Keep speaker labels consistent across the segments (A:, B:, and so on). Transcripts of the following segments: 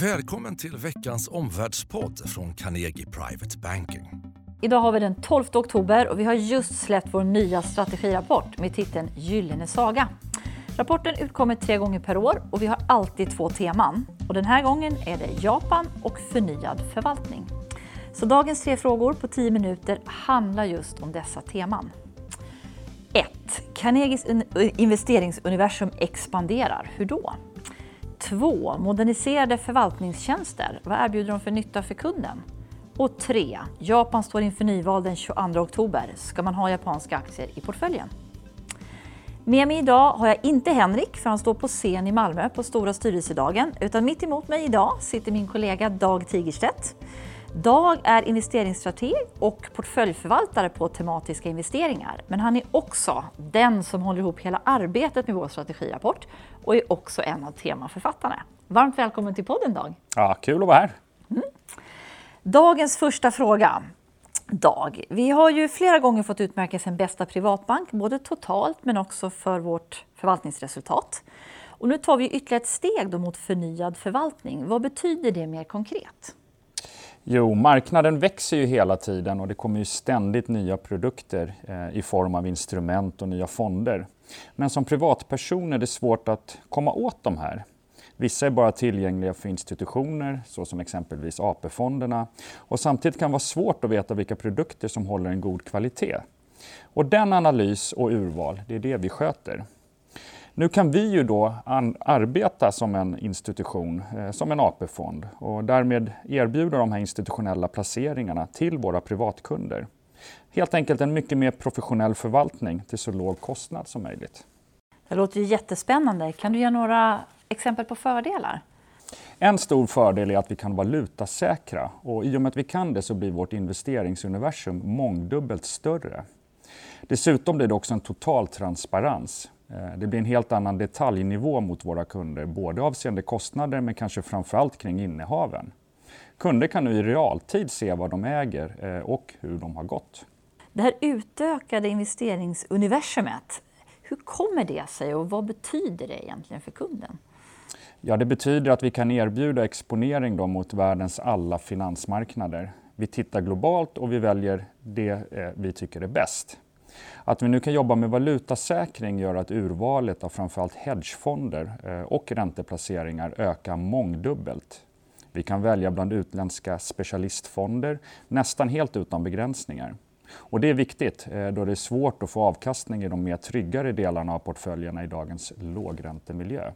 A: Välkommen till veckans omvärldspodd från Carnegie Private Banking.
B: Idag har vi den 12 oktober och vi har just släppt vår nya strategirapport med titeln Gyllene saga. Rapporten utkommer tre gånger per år och vi har alltid två teman. Och den här gången är det Japan och förnyad förvaltning. Så dagens tre frågor på 10 minuter handlar just om dessa teman. 1. Carnegies investeringsuniversum expanderar. Hur då? 2. Moderniserade förvaltningstjänster. Vad erbjuder de för nytta för kunden? Och 3. Japan står inför nyval den 22 oktober. Ska man ha japanska aktier i portföljen? Med mig idag har jag inte Henrik, för han står på scen i Malmö på Stora styrelsedagen, utan mitt emot mig idag sitter min kollega Dag Tigerstedt. Dag är investeringsstrateg och portföljförvaltare på tematiska investeringar. Men han är också den som håller ihop hela arbetet med vår strategirapport och är också en av temaförfattarna. Varmt välkommen till podden Dag!
C: Ja, kul att vara här! Mm.
B: Dagens första fråga. Dag, vi har ju flera gånger fått utmärkelsen bästa privatbank, både totalt men också för vårt förvaltningsresultat. Och nu tar vi ytterligare ett steg mot förnyad förvaltning. Vad betyder det mer konkret?
C: Jo, marknaden växer ju hela tiden och det kommer ju ständigt nya produkter eh, i form av instrument och nya fonder. Men som privatperson är det svårt att komma åt de här. Vissa är bara tillgängliga för institutioner, såsom exempelvis AP-fonderna. Och samtidigt kan det vara svårt att veta vilka produkter som håller en god kvalitet. Och den analys och urval, det är det vi sköter. Nu kan vi ju då arbeta som en institution, eh, som en AP-fond och därmed erbjuda de här institutionella placeringarna till våra privatkunder. Helt enkelt en mycket mer professionell förvaltning till så låg kostnad som möjligt.
B: Det låter ju jättespännande. Kan du ge några exempel på fördelar?
C: En stor fördel är att vi kan valutasäkra och i och med att vi kan det så blir vårt investeringsuniversum mångdubbelt större. Dessutom blir det också en total transparens. Eh, det blir en helt annan detaljnivå mot våra kunder, både avseende kostnader men kanske framförallt kring innehaven. Kunder kan nu i realtid se vad de äger eh, och hur de har gått.
B: Det här utökade investeringsuniversumet, hur kommer det sig och vad betyder det egentligen för kunden?
C: Ja, det betyder att vi kan erbjuda exponering då mot världens alla finansmarknader. Vi tittar globalt och vi väljer det eh, vi tycker är bäst. Att vi nu kan jobba med valutasäkring gör att urvalet av framförallt hedgefonder eh, och ränteplaceringar ökar mångdubbelt. Vi kan välja bland utländska specialistfonder nästan helt utan begränsningar. Och det är viktigt eh, då det är svårt att få avkastning i de mer tryggare delarna av portföljerna i dagens lågräntemiljö.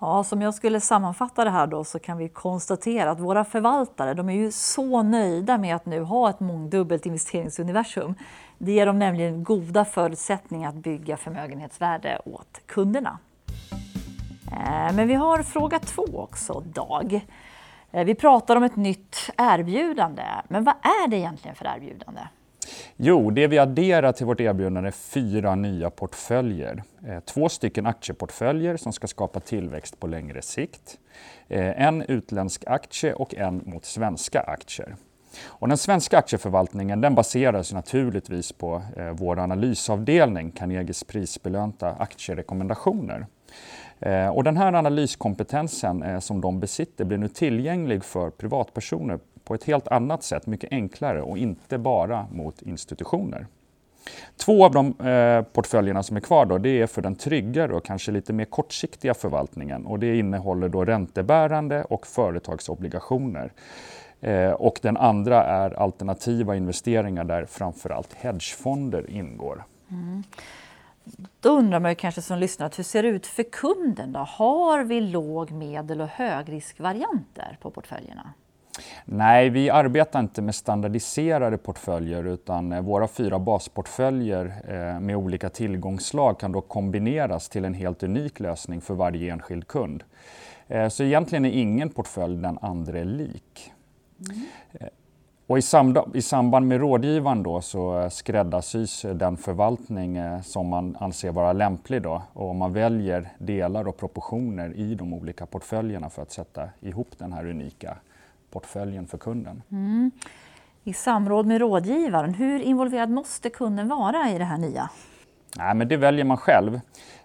B: Ja, som jag skulle sammanfatta det här då så kan vi konstatera att våra förvaltare de är ju så nöjda med att nu ha ett mångdubbelt investeringsuniversum. Det ger dem nämligen goda förutsättningar att bygga förmögenhetsvärde åt kunderna. Eh, men vi har fråga två också, Dag. Eh, vi pratar om ett nytt erbjudande, men vad är det egentligen för erbjudande?
C: Jo, det vi adderar till vårt erbjudande är fyra nya portföljer. Eh, två stycken aktieportföljer som ska skapa tillväxt på längre sikt. Eh, en utländsk aktie och en mot svenska aktier. Och den svenska aktieförvaltningen den baseras naturligtvis på eh, vår analysavdelning, Carnegies prisbelönta aktierekommendationer. Eh, och den här analyskompetensen som de besitter blir nu tillgänglig för privatpersoner på ett helt annat sätt, mycket enklare och inte bara mot institutioner. Två av de eh, portföljerna som är kvar då, det är för den tryggare och kanske lite mer kortsiktiga förvaltningen och det innehåller då räntebärande och företagsobligationer. Eh, och den andra är alternativa investeringar där framförallt hedgefonder ingår. Mm.
B: Då undrar man ju kanske som lyssnare, hur ser det ut för kunden? Då? Har vi låg, medel och högriskvarianter på portföljerna?
C: Nej, vi arbetar inte med standardiserade portföljer utan eh, våra fyra basportföljer eh, med olika tillgångsslag kan då kombineras till en helt unik lösning för varje enskild kund. Eh, så egentligen är ingen portfölj den andra lik. Mm. Och i, samband, I samband med rådgivaren då så skräddarsys den förvaltning som man anser vara lämplig. Då, och man väljer delar och proportioner i de olika portföljerna för att sätta ihop den här unika portföljen för kunden. Mm.
B: I samråd med rådgivaren, hur involverad måste kunden vara i det här nya?
C: Nej, men det väljer man själv.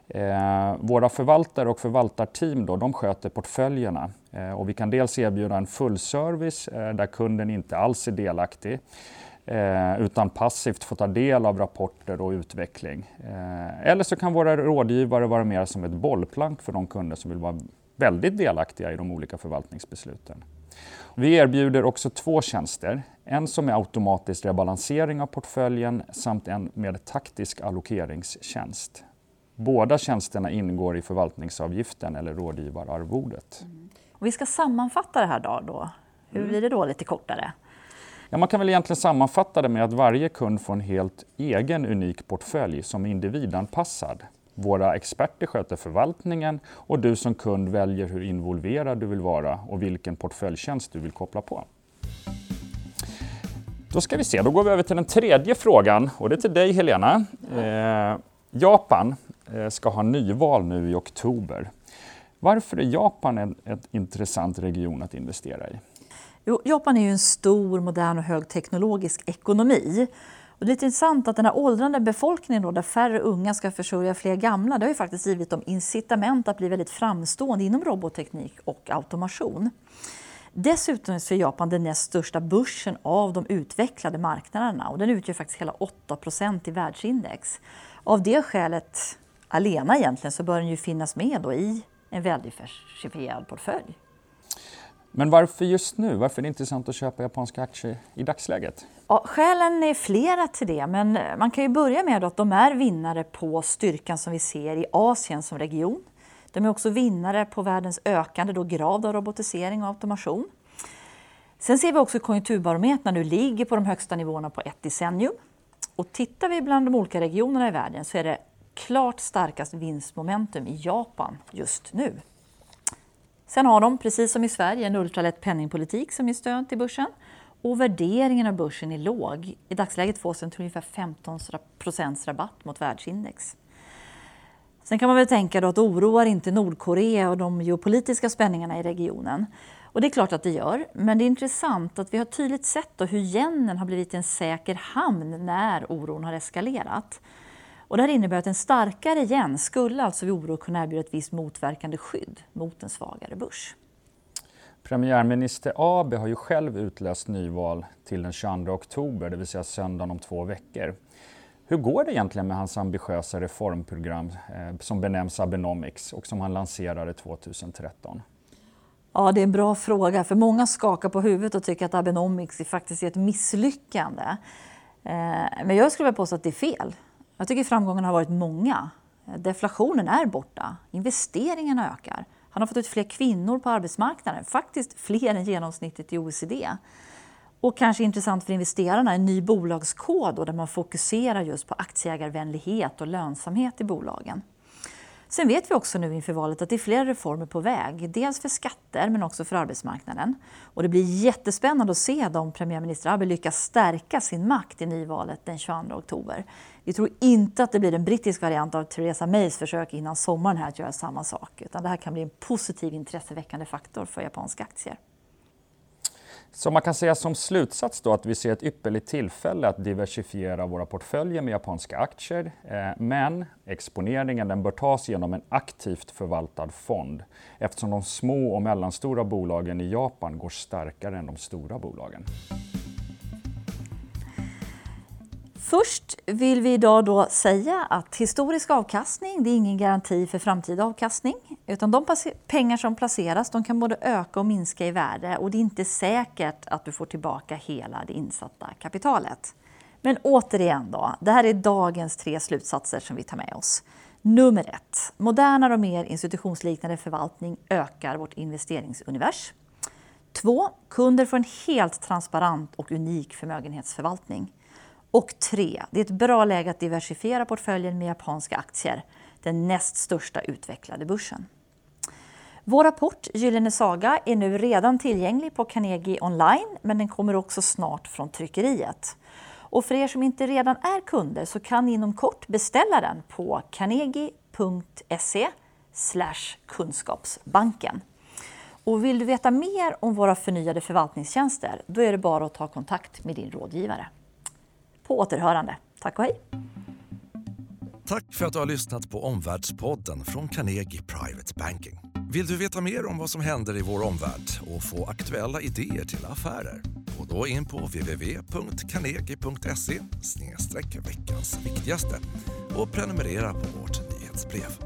C: Eh, våra förvaltare och förvaltarteam då, de sköter portföljerna eh, och vi kan dels erbjuda en fullservice eh, där kunden inte alls är delaktig eh, utan passivt får ta del av rapporter och utveckling. Eh, eller så kan våra rådgivare vara mer som ett bollplank för de kunder som vill vara väldigt delaktiga i de olika förvaltningsbesluten. Vi erbjuder också två tjänster. En som är automatisk rebalansering av portföljen samt en med taktisk allokeringstjänst. Båda tjänsterna ingår i förvaltningsavgiften eller rådgivararvodet. Mm.
B: Och vi ska sammanfatta det här då. då. Hur mm. blir det då lite kortare?
C: Ja, man kan väl egentligen sammanfatta det med att varje kund får en helt egen unik portfölj som är individanpassad. Våra experter sköter förvaltningen och du som kund väljer hur involverad du vill vara och vilken portföljtjänst du vill koppla på. Då ska vi se, då går vi över till den tredje frågan och det är till dig Helena. Eh, Japan eh, ska ha nyval nu i oktober. Varför är Japan en, en intressant region att investera i?
B: Jo, Japan är ju en stor, modern och högteknologisk ekonomi. Och det är lite intressant att den här åldrande befolkningen då, där färre unga ska försörja fler gamla, det har ju faktiskt givit dem incitament att bli väldigt framstående inom robotteknik och automation. Dessutom är Japan den näst största börsen av de utvecklade marknaderna och den utgör faktiskt hela 8% i världsindex. Av det skälet alena egentligen så bör den ju finnas med då i en väldiversifierad portfölj.
C: Men varför just nu? Varför är det intressant att köpa japanska aktier i dagsläget?
B: Ja, skälen är flera till det, men eh, man kan ju börja med att de är vinnare på styrkan som vi ser i Asien som region. De är också vinnare på världens ökande då grad av robotisering och automation. Sen ser vi också konjunkturbarometrarna nu ligger på de högsta nivåerna på ett decennium. Och tittar vi bland de olika regionerna i världen så är det klart starkast vinstmomentum i Japan just nu. Sen har de, precis som i Sverige, en ultralätt penningpolitik som ger stöd till börsen. Och värderingen av börsen är låg. I dagsläget fås den till ungefär 15% rabatt mot världsindex. Sen kan man väl tänka då att oroar inte Nordkorea och de geopolitiska spänningarna i regionen. Och det är klart att det gör, men det är intressant att vi har tydligt sett hur yenen har blivit en säker hamn när oron har eskalerat. Och det här innebär att en starkare yen skulle alltså vid oro kunna erbjuda ett visst motverkande skydd mot en svagare börs.
C: Premiärminister Abe har ju själv utläst nyval till den 22 oktober, det vill säga söndagen om två veckor. Hur går det egentligen med hans ambitiösa reformprogram eh, som benämns Abenomics och som han lanserade 2013?
B: Ja, det är en bra fråga, för många skakar på huvudet och tycker att Abenomics faktiskt är ett misslyckande. Eh, men jag skulle vilja påstå att det är fel. Jag tycker framgångarna har varit många. Deflationen är borta, investeringarna ökar. Han har fått ut fler kvinnor på arbetsmarknaden, faktiskt fler än genomsnittet i OECD. Och kanske intressant för investerarna, en ny bolagskod där man fokuserar just på aktieägarvänlighet och lönsamhet i bolagen. Sen vet vi också nu inför valet att det är flera reformer på väg. Dels för skatter men också för arbetsmarknaden. Och det blir jättespännande att se om premiärminister Abe lyckas stärka sin makt i nyvalet den 22 oktober. Vi tror inte att det blir en brittisk variant av Theresa Mays försök innan sommaren här att göra samma sak. Utan det här kan bli en positiv intresseväckande faktor för japanska aktier.
C: Så man kan säga som slutsats då att vi ser ett ypperligt tillfälle att diversifiera våra portföljer med japanska aktier. Eh, men exponeringen den bör tas genom en aktivt förvaltad fond eftersom de små och mellanstora bolagen i Japan går starkare än de stora bolagen.
B: Först vill vi idag då säga att historisk avkastning det är ingen garanti för framtida avkastning. Utan de pengar som placeras de kan både öka och minska i värde och det är inte säkert att du får tillbaka hela det insatta kapitalet. Men återigen då, det här är dagens tre slutsatser som vi tar med oss. Nummer ett, modernare och mer institutionsliknande förvaltning ökar vårt investeringsunivers. Två, kunder får en helt transparent och unik förmögenhetsförvaltning. Och tre, det är ett bra läge att diversifiera portföljen med japanska aktier, den näst största utvecklade börsen. Vår rapport Gyllene Saga är nu redan tillgänglig på Carnegie online, men den kommer också snart från tryckeriet. Och för er som inte redan är kunder så kan ni inom kort beställa den på carnegie.se kunskapsbanken. Och vill du veta mer om våra förnyade förvaltningstjänster, då är det bara att ta kontakt med din rådgivare. På återhörande. Tack och hej!
A: Tack för att du har lyssnat på Omvärldspodden från Carnegie Private Banking. Vill du veta mer om vad som händer i vår omvärld och få aktuella idéer till affärer? Gå då in på www.carnegie.se veckans viktigaste och prenumerera på vårt nyhetsbrev.